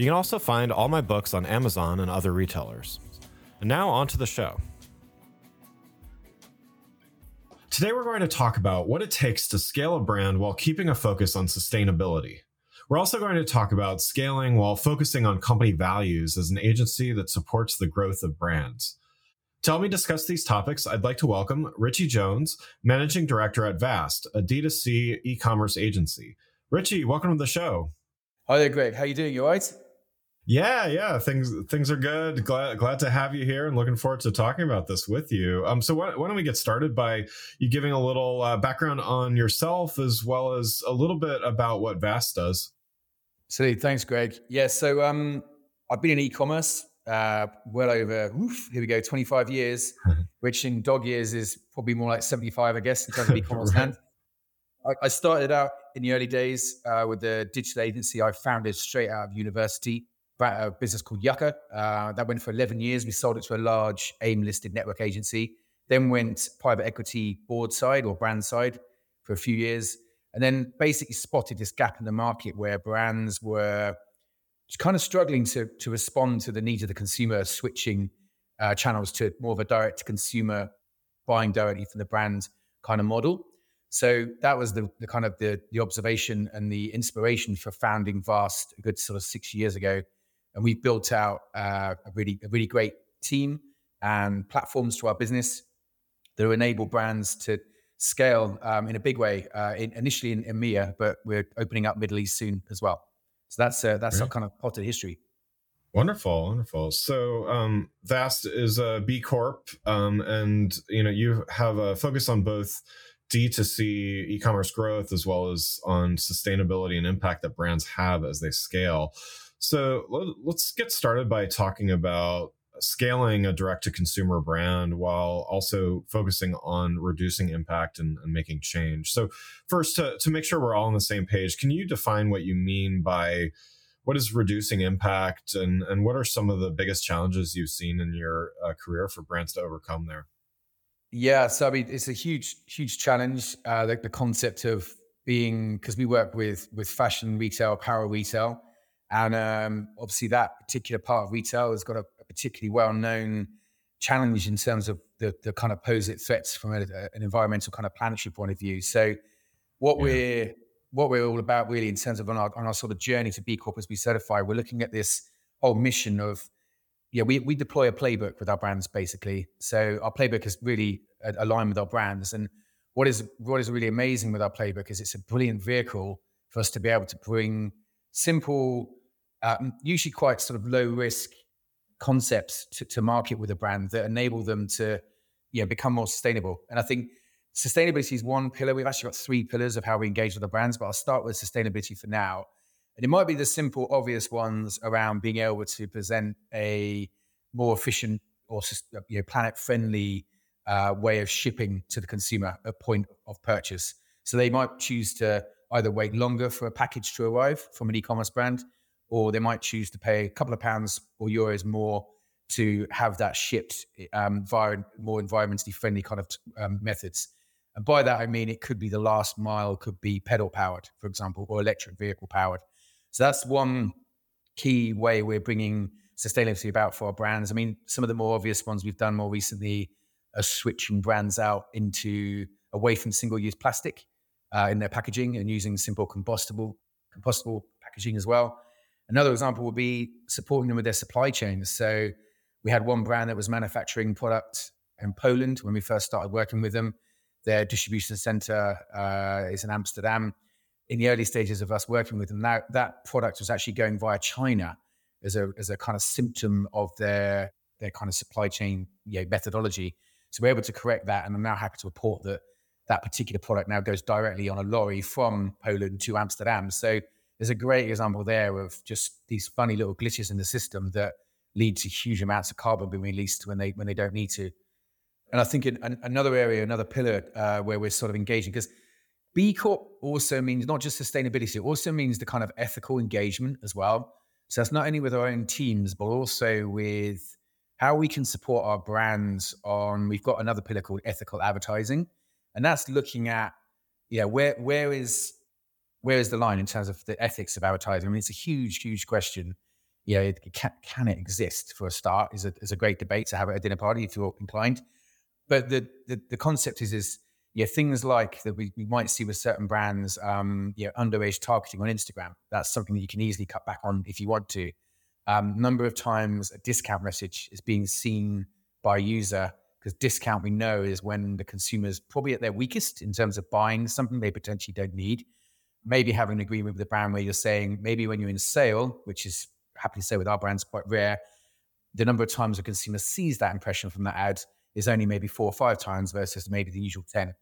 You can also find all my books on Amazon and other retailers. And now on to the show. Today, we're going to talk about what it takes to scale a brand while keeping a focus on sustainability. We're also going to talk about scaling while focusing on company values as an agency that supports the growth of brands. To help me discuss these topics, I'd like to welcome Richie Jones, Managing Director at vvast, a D2C e-commerce agency. Richie, welcome to the show. Hi there, Greg. How you doing? You all right? Yeah, yeah, things things are good. Glad glad to have you here, and looking forward to talking about this with you. Um, so why, why don't we get started by you giving a little uh, background on yourself as well as a little bit about what vvast does. So thanks, Greg. Yeah, so um, I've been in e-commerce uh, well over oof, here we go, 25 years, which in dog years is probably more like 75, I guess, in terms of e-commerce right. I, I started out in the early days uh, with the digital agency I founded straight out of university a business called Yucca. Uh, that went for 11 years. We sold it to a large AIM listed network agency. Then went private equity board side or brand side for a few years. And then basically spotted this gap in the market where brands were kind of struggling to, to respond to the needs of the consumer, switching uh, channels to more of a direct to consumer buying directly from the brand kind of model. So that was the, the kind of the, the observation and the inspiration for founding vvast a good sort of six years ago and we've built out uh, a really a really great team and platforms to our business that enable brands to scale um, in a big way. Uh, in, initially in EMEA, but we're opening up Middle East soon as well. So that's uh, that's our kind of potted history. Wonderful, wonderful. So, um, vvast is a B Corp, um, and you know you have a focus on both D2C e-commerce growth as well as on sustainability and impact that brands have as they scale. So let's get started by talking about scaling a direct to consumer brand while also focusing on reducing impact and, and, making change. So, first, to, to make sure we're all on the same page, can you define what you mean by what is reducing impact and, and what are some of the biggest challenges you've seen in your uh, career for brands to overcome there? Yeah, so I mean, it's a huge, huge challenge. Uh, the, the concept of being because we work with with fashion retail, apparel retail and um, obviously, that particular part of retail has got a, a particularly well known challenge in terms of the, the kind of pose it threats from a, an environmental kind of planetary point of view. So, what yeah. we're what we're all about really in terms of on our, on our sort of journey to B Corp as we certify, we're looking at this whole mission of yeah, we, we deploy a playbook with our brands basically. So our playbook is really aligned with our brands. And what is what is really amazing with our playbook is it's a brilliant vehicle for us to be able to bring simple um, usually quite sort of low risk concepts to, to market with a brand that enable them to you know, become more sustainable. And I think sustainability is one pillar. We've actually got three pillars of how we engage with the brands, but I'll start with sustainability for now. And it might be the simple, obvious ones around being able to present a more efficient or you know, planet friendly uh, way of shipping to the consumer at point of purchase. So they might choose to either wait longer for a package to arrive from an e-commerce brand, or they might choose to pay a couple of pounds or euros more to have that shipped um, via more environmentally friendly kind of um, methods. And by that, I mean it could be the last mile, could be pedal powered, for example, or electric vehicle powered. So that's one key way we're bringing sustainability about for our brands. I mean, some of the more obvious ones we've done more recently are switching brands out into away from single use plastic uh, in their packaging and using simple compostable compostable packaging as well. Another example would be supporting them with their supply chains. So We had one brand that was manufacturing products in Poland when we first started working with them. Their distribution center uh, is in Amsterdam. In the early stages of us working with them, now that product was actually going via China as a as a kind of symptom of their their kind of supply chain you know, methodology. So we're able to correct that, and I'm now happy to report that that particular product now goes directly on a lorry from Poland to Amsterdam. So there's a great example there of just these funny little glitches in the system that lead to huge amounts of carbon being released when they when they don't need to. And I think in, an, another area, another pillar uh, where we're sort of engaging because B Corp also means not just sustainability; it also means the kind of ethical engagement as well. So that's not only with our own teams, but also with how we can support our brands on. We've got another pillar called ethical advertising, and that's looking at yeah where where is where is the line in terms of the ethics of advertising? I mean, it's a huge, huge question. Yeah, it, can, can, it exist for a start? Is a is a great debate to have at a dinner party if you're inclined. But the the, the concept is is yeah things like that we, we might see with certain brands, um, yeah, underage targeting on Instagram. That's something that you can easily cut back on if you want to. Um, number of times a discount message is being seen by a user because discount we know is when the consumer's probably at their weakest in terms of buying something they potentially don't need maybe having an agreement with the brand where you're saying maybe when you're in sale, which is happy to say with our brands quite rare, the number of times a consumer sees that impression from that ad is only maybe four or five times versus maybe the usual 10.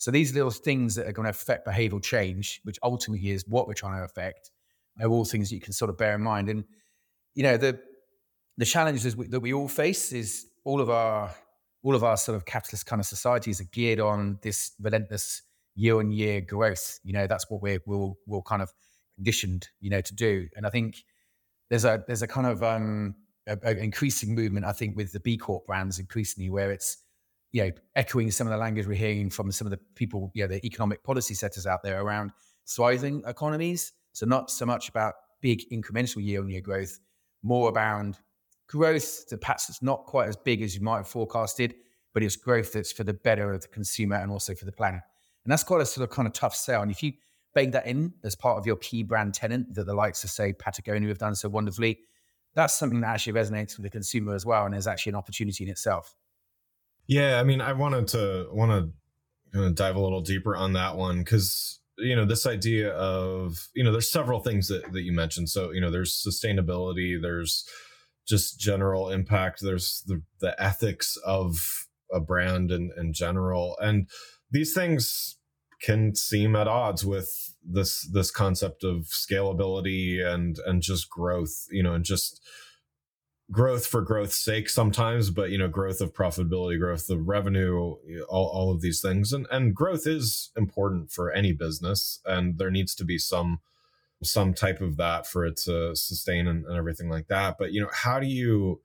So these little things that are going to affect behavioral change, which ultimately is what we're trying to affect, are all things that you can sort of bear in mind. And, you know, the the challenges that we all face is all of our all of our sort of capitalist kind of societies are geared on this relentless year on year growth. You know, that's what we're we'll we'll kind of conditioned, you know, to do. And I think there's a there's a kind of um a, a increasing movement, I think, with the B Corp brands increasingly where it's you know echoing some of the language we're hearing from some of the people, you know, the economic policy setters out there around thriving economies. So not so much about big incremental year on year growth, more around growth that perhaps it's not quite as big as you might have forecasted, but it's growth that's for the better of the consumer and also for the planet. And that's quite a sort of kind of tough sell. And if you bake that in as part of your key brand tenant that the likes of, say, Patagonia have done so wonderfully, that's something that actually resonates with the consumer as well and is actually an opportunity in itself. Yeah, I mean, I wanted to want to kind of dive a little deeper on that one because you know this idea of you know there's several things that, that you mentioned. So you know there's sustainability, there's just general impact, there's the the ethics of a brand in, in general, and these things can seem at odds with this this concept of scalability and and just growth you know and just growth for growth's sake sometimes but you know growth of profitability growth of revenue all, all of these things. And and growth is important for any business and there needs to be some some type of that for it to sustain and, and everything like that. But you know how do you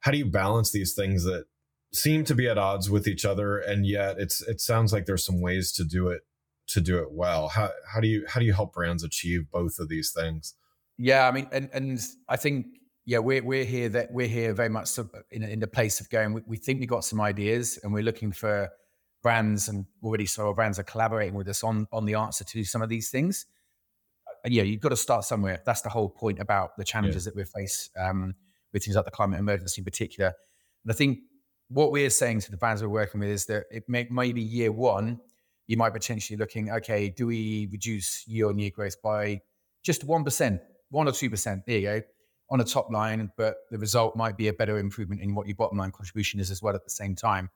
how do you balance these things that seem to be at odds with each other and yet it's it sounds like there's some ways to do it to do it well? How how do you how do you help brands achieve both of these things? Yeah i mean and and i think yeah we're we're here that we're here very much in in the place of going. We, we think we got some ideas and we're looking for brands and already so our brands are collaborating with us on on the answer to some of these things. And yeah you've got to start somewhere. That's the whole point about the challenges yeah. that we face um, with things like the climate emergency in particular. And i think what we're saying to the brands we're working with is that it may maybe year one, you might potentially looking, okay, do we reduce year on year growth by just 1%, 1 or 2%? There you go, on a top line, but the result might be a better improvement in what your bottom line contribution is as well at the same time.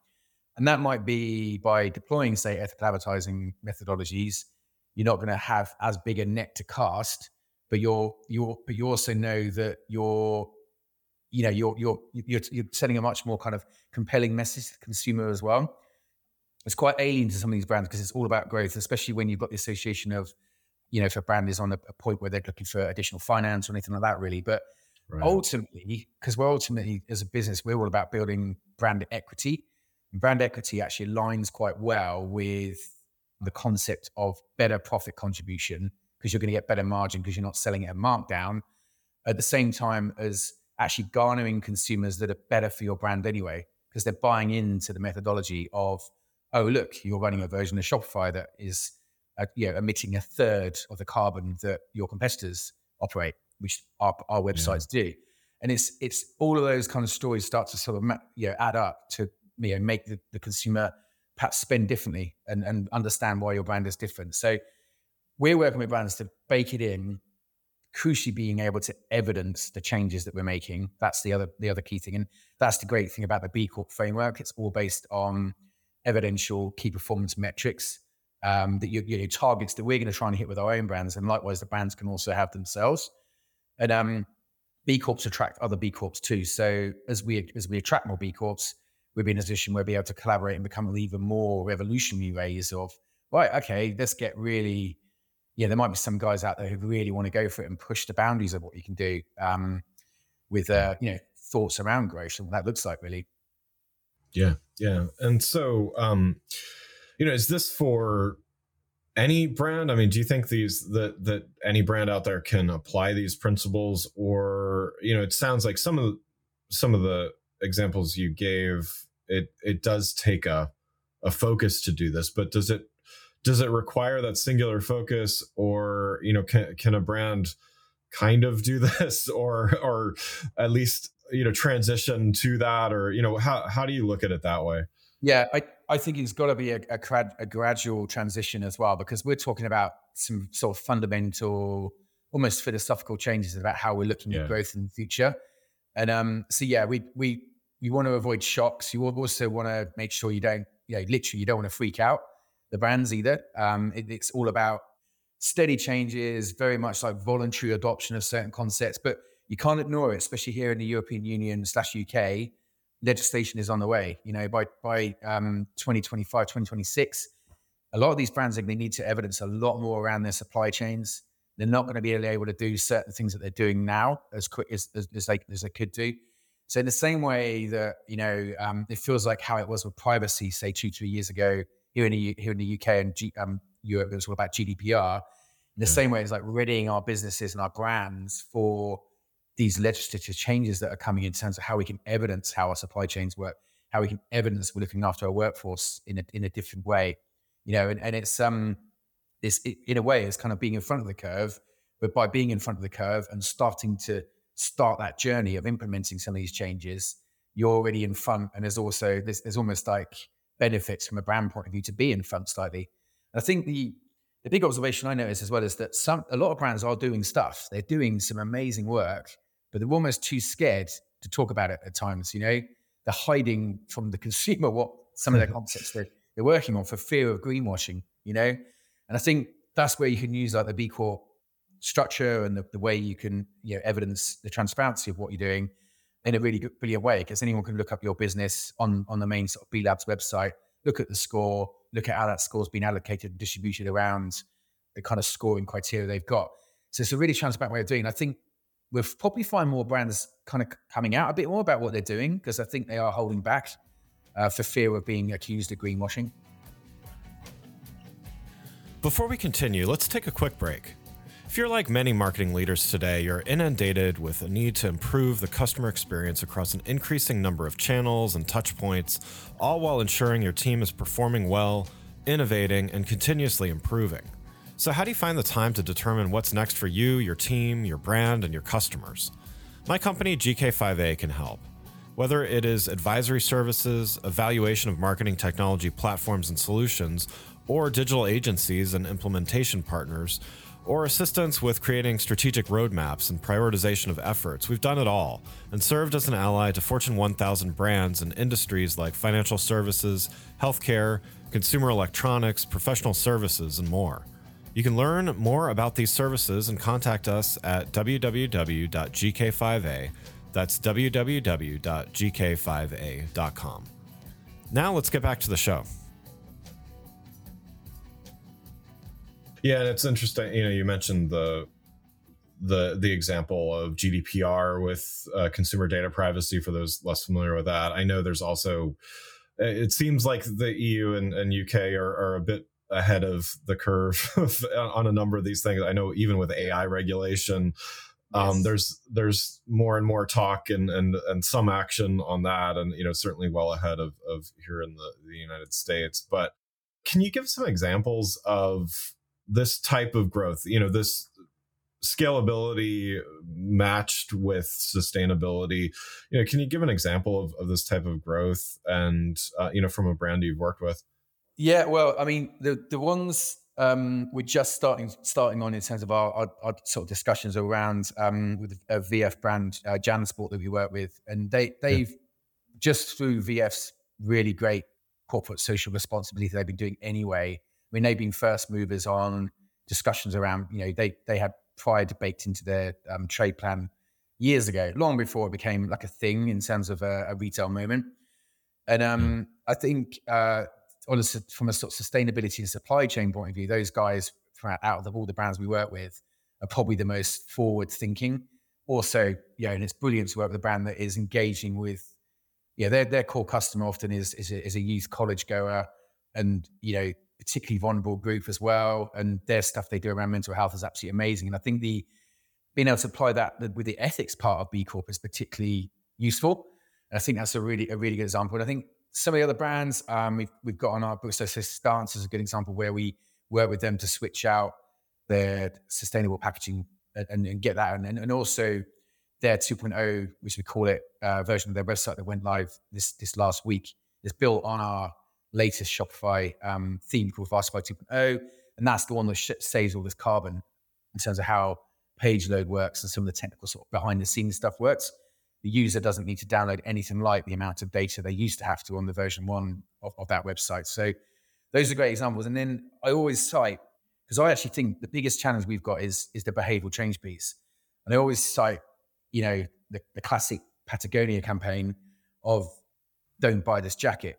And that might be by deploying, say, ethical advertising methodologies. You're not going to have as big a net to cast, but you're you're but you also know that you're you know you're you're you're, you're sending a much more kind of compelling message to the consumer as well. It's quite alien to some of these brands because it's all about growth, especially when you've got the association of, you know, if a brand is on a, a point where they're looking for additional finance or anything like that, really. But right. ultimately, because we're ultimately as a business, we're all about building brand equity. And brand equity actually aligns quite well with the concept of better profit contribution because you're going to get better margin because you're not selling it at markdown at the same time as actually garnering consumers that are better for your brand anyway, because they're buying into the methodology of, oh, look, you're running a version of Shopify that is uh, you know, emitting a third of the carbon that your competitors operate, which our, our websites yeah. do. And it's it's all of those kind of stories start to sort of you know add up to you know make the, the consumer perhaps spend differently and, and understand why your brand is different. So we're working with brands to bake it in, crucially being able to evidence the changes that we're making. That's the other the other key thing. And that's the great thing about the B Corp framework. It's all based on evidential key performance metrics um, that you, you know, targets that we're going to try and hit with our own brands, and likewise the brands can also have themselves. And um, B Corps attract other B Corps too. So as we as we attract more B Corps, we'll be in a position where we'll be able to collaborate and become even more revolutionary ways of right. Okay, let's get really. Yeah, there might be some guys out there who really want to go for it and push the boundaries of what you can do um, with uh, you know thoughts around growth and what that looks like really. Yeah, yeah, and so um, you know, is this for any brand? I mean, do you think these that that any brand out there can apply these principles, or you know, it sounds like some of the, some of the examples you gave, it it does take a a focus to do this, but does it does it require that singular focus, or you know, can can a brand kind of do this, or or at least you know transition to that, or you know, how how do you look at it that way? Yeah, I, I think it's got to be a, a, grad, a, gradual transition as well, because we're talking about some sort of fundamental, almost philosophical changes about how we're looking yeah. at growth in the future. And um, so, yeah, we we you want to avoid shocks. You also want to make sure you don't, you know, literally, you don't want to freak out the brands either. Um, it, it's all about steady changes, very much like voluntary adoption of certain concepts, but you can't ignore it, especially here in the European Union slash UK legislation is on the way. You know, by by um, 2025, 2026, a lot of these brands are going to need to evidence a lot more around their supply chains. They're not going to be able to do certain things that they're doing now as quick as, as, as, they, as they could do. So in the same way that you know, um, it feels like how it was with privacy, say two, three years ago here in the here in the UK and G, um, Europe, it was all about GDPR. In the yeah. same way, it's like readying our businesses and our brands for these legislative changes that are coming in terms of how we can evidence how our supply chains work, how we can evidence we're looking after our workforce in a in a different way, you know, and, and it's um this it, in a way is kind of being in front of the curve, but by being in front of the curve and starting to start that journey of implementing some of these changes, you're already in front, and there's also there's, there's almost like benefits from a brand point of view to be in front slightly. I think the the big observation I notice as well is that some a lot of brands are doing stuff. They're doing some amazing work, but they're almost too scared to talk about it at times. You know, they're hiding from the consumer what some of their hmm. concepts they're, they're working on for fear of greenwashing. You know, and I think that's where you can use like the B Corp structure and the, the way you can you know evidence the transparency of what you're doing in a really good, brilliant way because anyone can look up your business on on the main sort of B Labs website, look at the score, look at how that score's been allocated and distributed around the kind of scoring criteria they've got. So it's a really transparent way of doing. It. I think we'll probably find more brands kind of coming out a bit more about what they're doing because I think they are holding back uh, for fear of being accused of greenwashing. Before we continue, let's take a quick break. If you're like many marketing leaders today, you're inundated with a need to improve the customer experience across an increasing number of channels and touch points, all while ensuring your team is performing well, innovating, and continuously improving. So, how do you find the time to determine what's next for you, your team, your brand, and your customers? My company, GK5A, can help. Whether it is advisory services, evaluation of marketing technology platforms and solutions, or digital agencies and implementation partners, or assistance with creating strategic roadmaps and prioritization of efforts, we've done it all and served as an ally to Fortune 1000 brands and industries like financial services, healthcare, consumer electronics, professional services, and more. You can learn more about these services and contact us at www.gk5a. That's www.gk5a.com. Now let's get back to the show. Yeah, and it's interesting. You know, you mentioned the the the example of GDPR with uh, consumer data privacy. For those less familiar with that, I know there's also. It seems like the EU and, and UK are, are a bit ahead of the curve on a number of these things. I know even with AI regulation, um, yes. there's there's more and more talk and and and some action on that, and you know certainly well ahead of of here in the, the United States. But can you give some examples of this type of growth? You know this scalability matched with sustainability you know can you give an example of, of this type of growth and uh, you know from a brand you've worked with yeah well i mean the the ones um, we're just starting starting on in terms of our, our, our sort of discussions around um, with a VF brand, uh, JanSport that we work with, and they they've yeah. just through VF's really great corporate social responsibility they've been doing anyway. I mean, they've been first movers on discussions around you know they they had pride baked into their um, trade plan years ago, long before it became like a thing in terms of a, a retail moment. And um, I think uh, on from a sort of sustainability and supply chain point of view, those guys out of all the brands we work with are probably the most forward thinking. Also, you know, and it's brilliant to work with a brand that is engaging with, yeah, their their core customer often is is a, is a youth college goer, and you know, particularly vulnerable group as well. And their stuff they do around mental health is absolutely amazing. And I think the being able to apply that with the ethics part of B Corp is particularly useful. And I think that's a really a really good example. And I think some of the other brands um, we've, we've got on our books. So, Stance is a good example where we work with them to switch out their sustainable packaging and, and get that. And, and also their 2.0, which we call it, uh, version of their website that went live this, this last week is built on our latest Shopify um, theme called Fastify 2.0. And that's the one that sh- saves all this carbon in terms of how page load works and some of the technical sort of behind the scenes stuff works the user doesn't need to download anything like the amount of data they used to have to on the version one of, of that website. So those are great examples. And then I always cite because I actually think the biggest challenge we've got is is the behavioral change piece. And I always cite, you know, the, the classic Patagonia campaign of don't buy this jacket.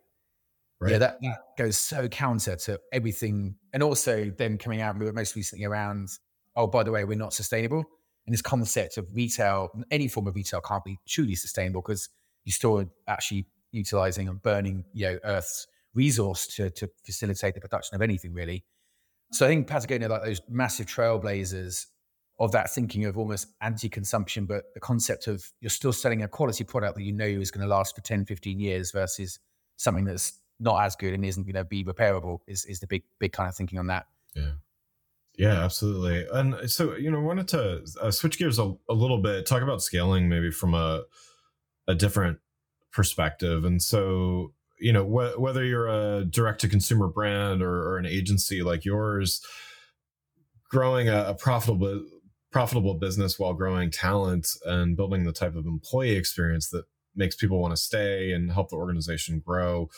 Right. Yeah, that, that goes so counter to everything. And also them coming out most recently around, oh, by the way, we're not sustainable. And this concept of retail, any form of retail can't be truly sustainable because you're still actually utilizing and burning, you know, Earth's resource to, to facilitate the production of anything really. So I think Patagonia, like those massive trailblazers of that thinking of almost anti-consumption, but the concept of you're still selling a quality product that you know is going to last for 10, 15 years versus something that's not as good and isn't going to be repairable is, is the big, big kind of thinking on that. Yeah. Yeah, absolutely. And so, you know, I wanted to uh, switch gears a, a, little bit, talk about scaling maybe from a a different perspective. And so, you know, wh- whether you're a direct to consumer brand or, or, an agency like yours, growing a, a profitable profitable business while growing talent and building the type of employee experience that makes people want to stay and help the organization grow,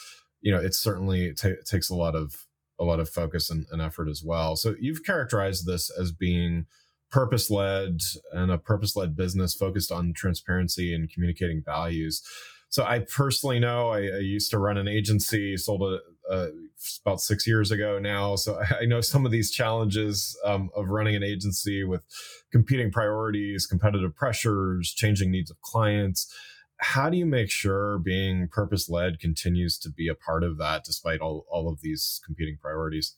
you know, it certainly t- takes a lot of a lot of focus and, and effort as well. So you've characterized this as being purpose led and a purpose led business focused on transparency and communicating values. So I personally know I, I used to run an agency, sold uh, about six years ago now. So I, I know some of these challenges um, of running an agency with competing priorities, competitive pressures, changing needs of clients how do you make sure being purpose led continues to be a part of that despite all, all of these competing priorities?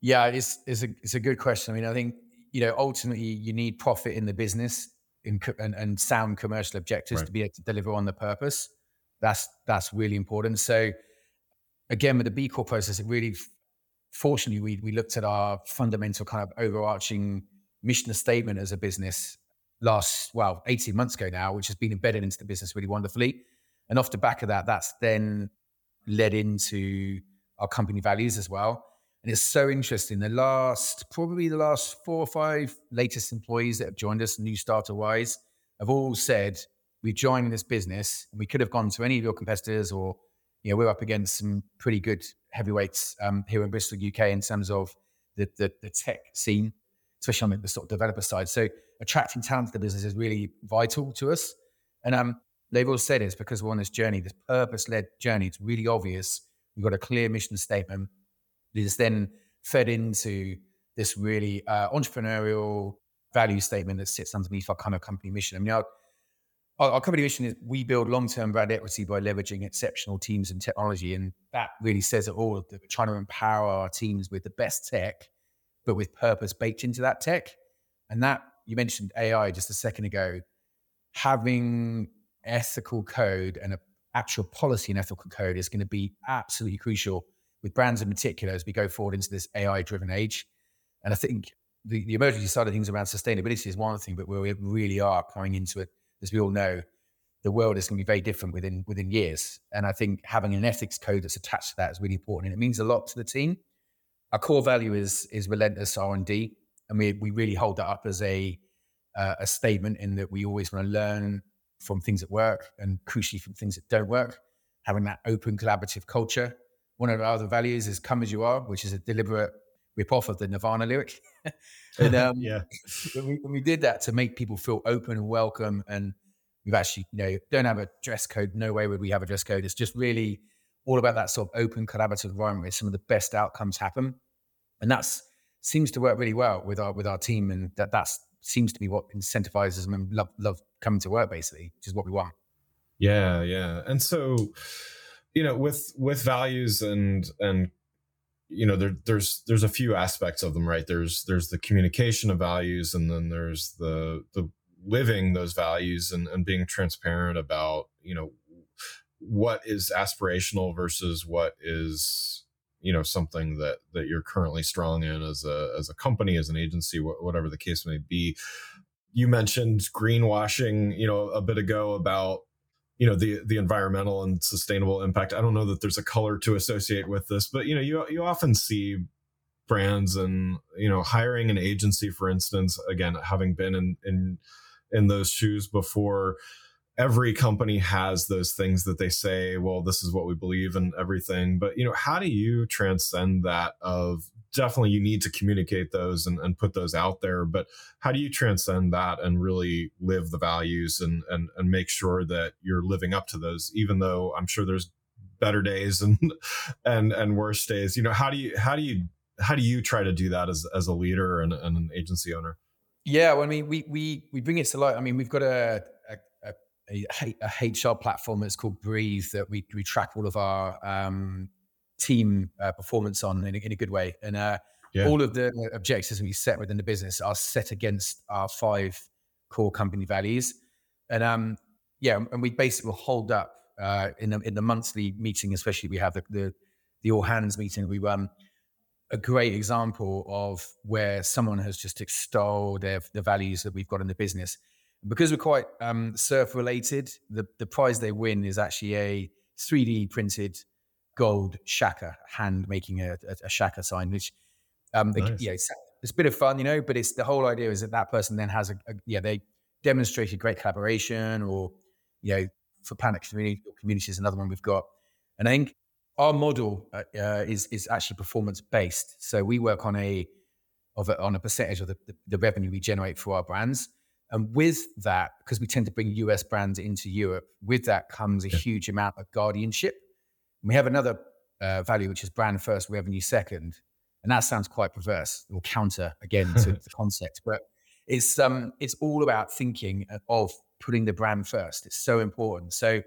Yeah, it's, it's, a, it's a good question. I mean, I think, you know, ultimately you need profit in the business in, and, and sound commercial objectives right. to be able to deliver on the purpose. That's, that's really important. So again, with the B Corp process, it really, fortunately, we, we looked at our fundamental kind of overarching mission statement as a business last, well, 18 months ago now, which has been embedded into the business really wonderfully. And off the back of that, that's then led into our company values as well. And it's so interesting. The last, probably the last four or five latest employees that have joined us, new starter wise, have all said, we've joined this business and we could have gone to any of your competitors or, you know, we're up against some pretty good heavyweights um, here in Bristol, UK in terms of the, the, the tech scene, especially on the sort of developer side. So attracting talent to the business is really vital to us. And um, they've all said it's because we're on this journey, this purpose led journey. It's really obvious. We've got a clear mission statement that is then fed into this really uh, entrepreneurial value statement that sits underneath our kind of company mission. I mean, our, our company mission is we build long term brand equity by leveraging exceptional teams and technology. And that really says it all. that We're trying to empower our teams with the best tech, but with purpose baked into that tech. And that you mentioned AI just a second ago. Having ethical code and an actual policy and ethical code is going to be absolutely crucial with brands in particular as we go forward into this AI driven age. And I think the, the emergency side of things around sustainability is one thing, but where we really are coming into it, as we all know, the world is going to be very different within within years. And I think having an ethics code that's attached to that is really important, and it means a lot to the team. Our core value is is relentless R and D, and we we really hold that up as a uh, a statement in that we always want to learn from things that work and crucially from things that don't work. Having that open collaborative culture. One of our other values is "Come as you are," which is a deliberate rip off of the Nirvana lyric. and um, yeah, when we, when we did that to make people feel open and welcome and we've actually, you know, don't have a dress code. No way would we have a dress code. It's just really all about that sort of open collaborative environment where some of the best outcomes happen. And that's seems to work really well with our with our team. And that that's seems to be what incentivizes them and love love coming to work basically, which is what we want. Yeah, yeah. And so, you know, with with values and and you know there, there's there's a few aspects of them right there's there's the communication of values and then there's the the living those values and, and being transparent about you know what is aspirational versus what is you know something that that you're currently strong in as a as a company as an agency wh- whatever the case may be. You mentioned greenwashing you know a bit ago about you know the the environmental and sustainable impact. I don't know that there's a color to associate with this but you know you you often see brands and you know hiring an agency for instance again having been in in in those shoes before every company has those things that they say well this is what we believe and everything. But you know how do you transcend that of definitely you need to communicate those and, and put those out there but how do you transcend that and really live the values and, and and make sure that you're living up to those even though i'm sure there's better days and and and worse days? You know how do you how do you how do you try to do that as as a leader and, and an agency owner? Yeah, well, I mean, we we we bring it to light. I mean, we've got a a, a, HR platform that's called Breathe that we we track all of our um, team uh, performance on in a, in a, good way, and uh, yeah. all of the objectives we set within the business are set against our five core company values, and um, yeah, and we basically will hold up uh, in the in the monthly meeting, especially we have the the, the all hands meeting we run a great example of where someone has just extolled their, the values that we've got in the business. Because we're quite um, surf related, the, the prize they win is actually a 3D printed gold shaka, hand making a, a, a shaka sign, which um, they, nice. yeah, it's, it's, a bit of fun, you know, but it's the whole idea is that that person then has a, a yeah, they demonstrated great collaboration or, you know, for Planet Community, communities, another one we've got. And I think our model uh, uh, is is actually performance based. So we work on a of a, on a percentage of the, the, the, revenue we generate for our brands. And with that, because we tend to bring US brands into Europe, with that comes a huge amount of guardianship. And we have another uh, value, which is brand first, revenue second. And that sounds quite perverse or counter again to the concept, but it's um it's all about thinking of putting the brand first. It's so important. So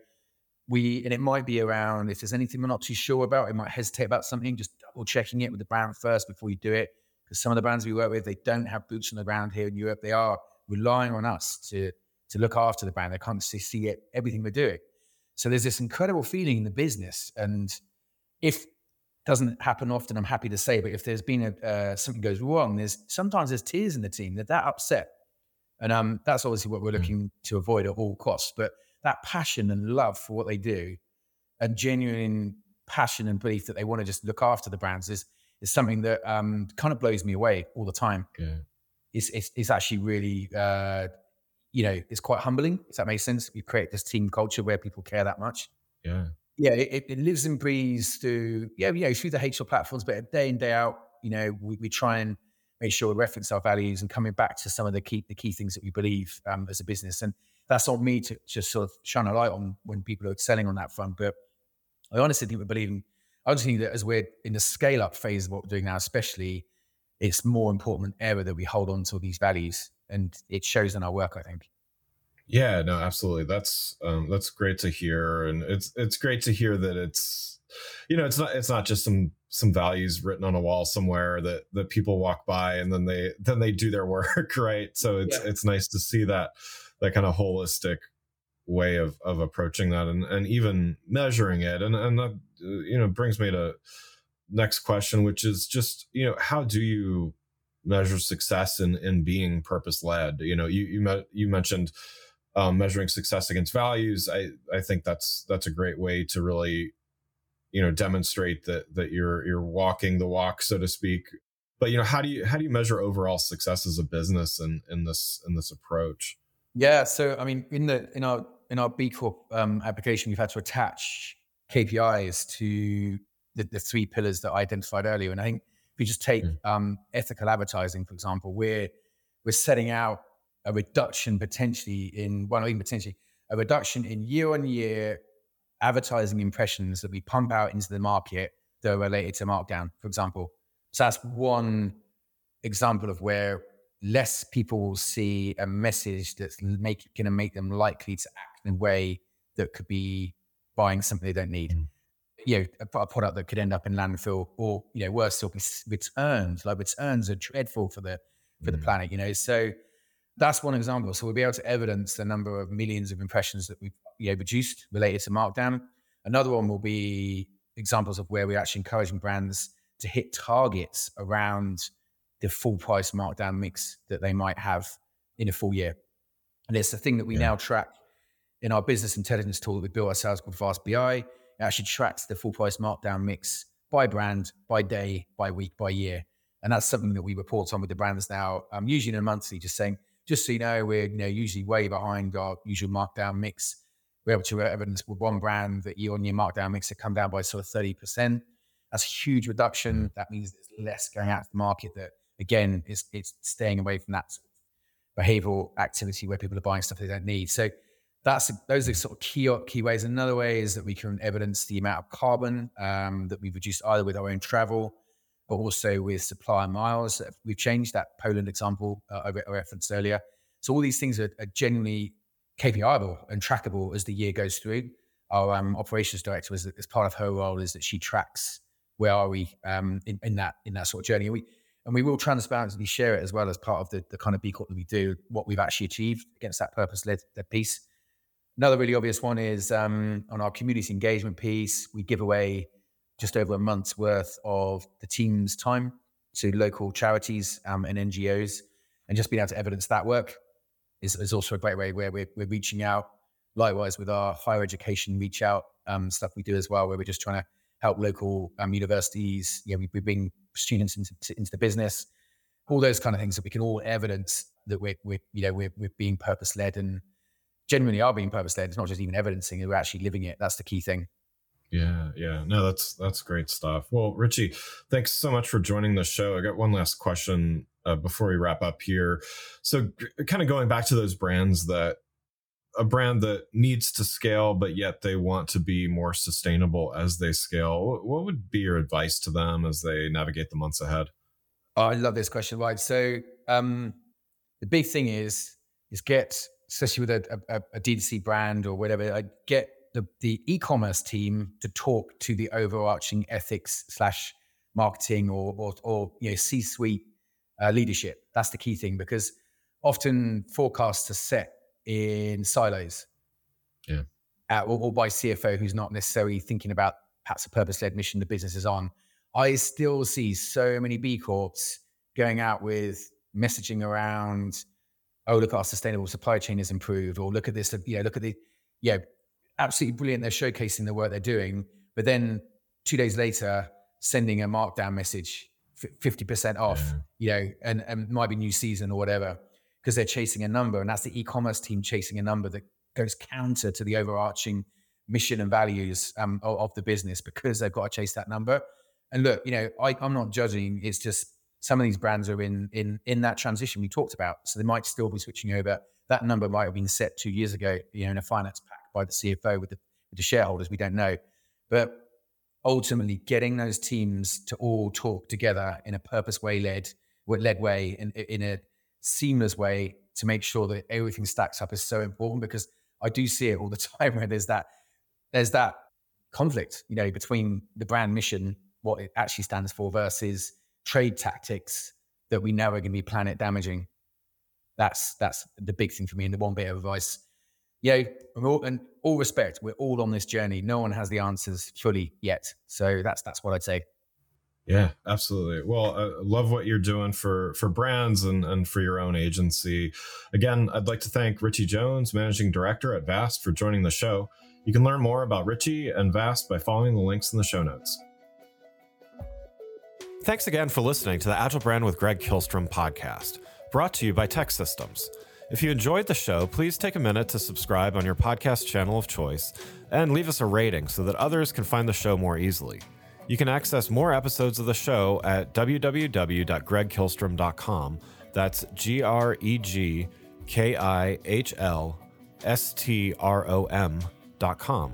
we and it might be around if there's anything we're not too sure about, it might hesitate about something, just double checking it with the brand first before you do it. Because some of the brands we work with, they don't have boots on the ground here in Europe. They are relying on us to to look after the brand. They can't see it, everything we're doing. So there's this incredible feeling in the business. And if doesn't happen often, I'm happy to say, but if there's been a uh, something goes wrong, there's sometimes there's tears in the team. They're that upset. And um, that's obviously what we're mm. looking mm. to avoid at all costs. But that passion and love for what they do and genuine passion and belief that they want to just look after the brands is is something that um, kind of blows me away all the time. It's, it's, it's actually really, uh, you know, it's quite humbling. If that makes sense, we create this team culture where people care that much. Yeah, yeah, it, it lives and breathes through yeah, you know, through the HR platforms, but day in day out, you know, we, we try and make sure we reference our values and coming back to some of the key the key things that we believe um, as a business. And that's on me to just sort of shine a light on when people are excelling on that front. But I honestly think we're believing. I just think that as we're in the scale up phase of what we're doing now, especially, it's more important than ever that we hold on to these values, and it shows in our work. I think. Yeah, no, absolutely. That's um, that's great to hear, and it's it's great to hear that it's you know it's not it's not just some some values written on a wall somewhere that that people walk by and then they then they do their work right so it's yeah. it's nice to see that that kind of holistic way of of approaching that and and even measuring it and and that you know brings me to next question which is just you know how do you measure success in in being purpose led. You know, you you you mentioned um, measuring success against values. I I think that's that's a great way to really you know demonstrate that that you're you're walking the walk, so to speak. But you know, how do you how do you measure overall success as a business in in this in this approach? Yeah, so I mean, in the in our in our B Corp um, application, we've had to attach KPIs to the, the, three pillars that I identified earlier. And I think if you just take mm. um, ethical advertising, for example, we're we're setting out a reduction potentially in one, well, even potentially a reduction in year on year advertising impressions that we pump out into the market that are related to markdown, for example. So that's one example of where less people will see a message that's going to make them likely to act in a way that could be buying something they don't need. Mm. You know, a, a, product that could end up in landfill, or you know, worse still, returns. Like returns are dreadful for the for mm. the planet. You know, so that's one example. So we'll be able to evidence the number of millions of impressions that we've you know, reduced related to markdown. Another one will be examples of where we're actually encouraging brands to hit targets around the full price markdown mix that they might have in a full year. And it's the thing that we yeah. now track in our business intelligence tool that we built ourselves called Fast BI. It actually tracks the full price markdown mix by brand, by day, by week, by year. And that's something that we report on with the brands now, um, usually in a monthly, just saying, just so you know, we're you know usually way behind our usual markdown mix. We're able to evidence with one brand that year on year markdown mix had come down by sort of 30%. That's a huge reduction. Mm. That means there's less going out to the market that again, it's, it's staying away from that behavioral activity where people are buying stuff they don't need. So that's those are sort of key key ways. Another way is that we can evidence the amount of carbon um, that we've reduced either with our own travel, but also with supplier miles. We've changed that Poland example uh, I referenced earlier. So all these things are, are genuinely KPIable and trackable as the year goes through. Our um, operations director, as, as part of her role, is that she tracks where are we um, in, in, that in that sort of journey. And We and we will transparently share it as well as part of the, the kind of B Corp that we do, what we've actually achieved against that purpose led piece. Another really obvious one is um, on our community engagement piece, we give away just over a month's worth of the team's time to local charities um, and NGOs. And just being able to evidence that work is, is also a great way where we're, we're reaching out. Likewise, with our higher education reach out um, stuff we do as well, where we're just trying to help local um, universities. Yeah, we, we bring students into, into the business, all those kind of things that we can all evidence that we're, we're you know, we're, we're being purpose led and genuinely are being purpose led. It's not just even evidencing it, we're actually living it. That's the key thing. Yeah, yeah. No, that's that's great stuff. Well, Richie, thanks so much for joining the show. I got one last question uh, before we wrap up here. So, g- kind of going back to those brands that a brand that needs to scale, but yet they want to be more sustainable as they scale. What would be your advice to them as they navigate the months ahead? Oh, I love this question. Right. So um, the big thing is is get, especially with a, a, a D2C brand or whatever, I get the, the e-commerce team to talk to the overarching ethics slash marketing or, or, or you know C-suite uh, leadership. That's the key thing because often forecasts are set in silos. Yeah. Uh, or, or, by CFO who's not necessarily thinking about perhaps a purpose-led mission the business is on. I still see so many B Corps going out with messaging around, oh, look, our sustainable supply chain has improved, or look at this, you know, look at the, yeah, absolutely brilliant. They're showcasing the work they're doing. But then two days later, sending a markdown message, 50% off, yeah. you know, and, and might be new season or whatever because they're chasing a number. And that's the e commerce team chasing a number that goes counter to the overarching mission and values um, of, of, the business because they've got to chase that number. And look, you know, I, I'm not judging. It's just some of these brands are in in in that transition we talked about, so they might still be switching over. That number might have been set two years ago, you know, in a finance pack by the CFO with the with the shareholders. We don't know, but ultimately, getting those teams to all talk together in a purpose way led led way in in a seamless way to make sure that everything stacks up is so important because I do see it all the time where there's that there's that conflict, you know, between the brand mission, what it actually stands for, versus trade tactics that we know are going to be planet damaging. That's that's the big thing for me. And the one bit of advice, yeah, all, and all respect, we're all on this journey. No one has the answers fully yet. So that's that's what I'd say. Yeah, absolutely. Well, I love what you're doing for for brands and and for your own agency. Again, I'd like to thank Richie Jones, managing director at vvast, for joining the show. You can learn more about Richie and vvast by following the links in the show notes. Thanks again for listening to the Agile Brand with Greg Kihlstrom podcast, brought to you by TEKsystems. If you enjoyed the show, please take a minute to subscribe on your podcast channel of choice and leave us a rating so that others can find the show more easily. You can access more episodes of the show at www.gregkihlstrom.com. That's G R E G K I H L S T R O M.com.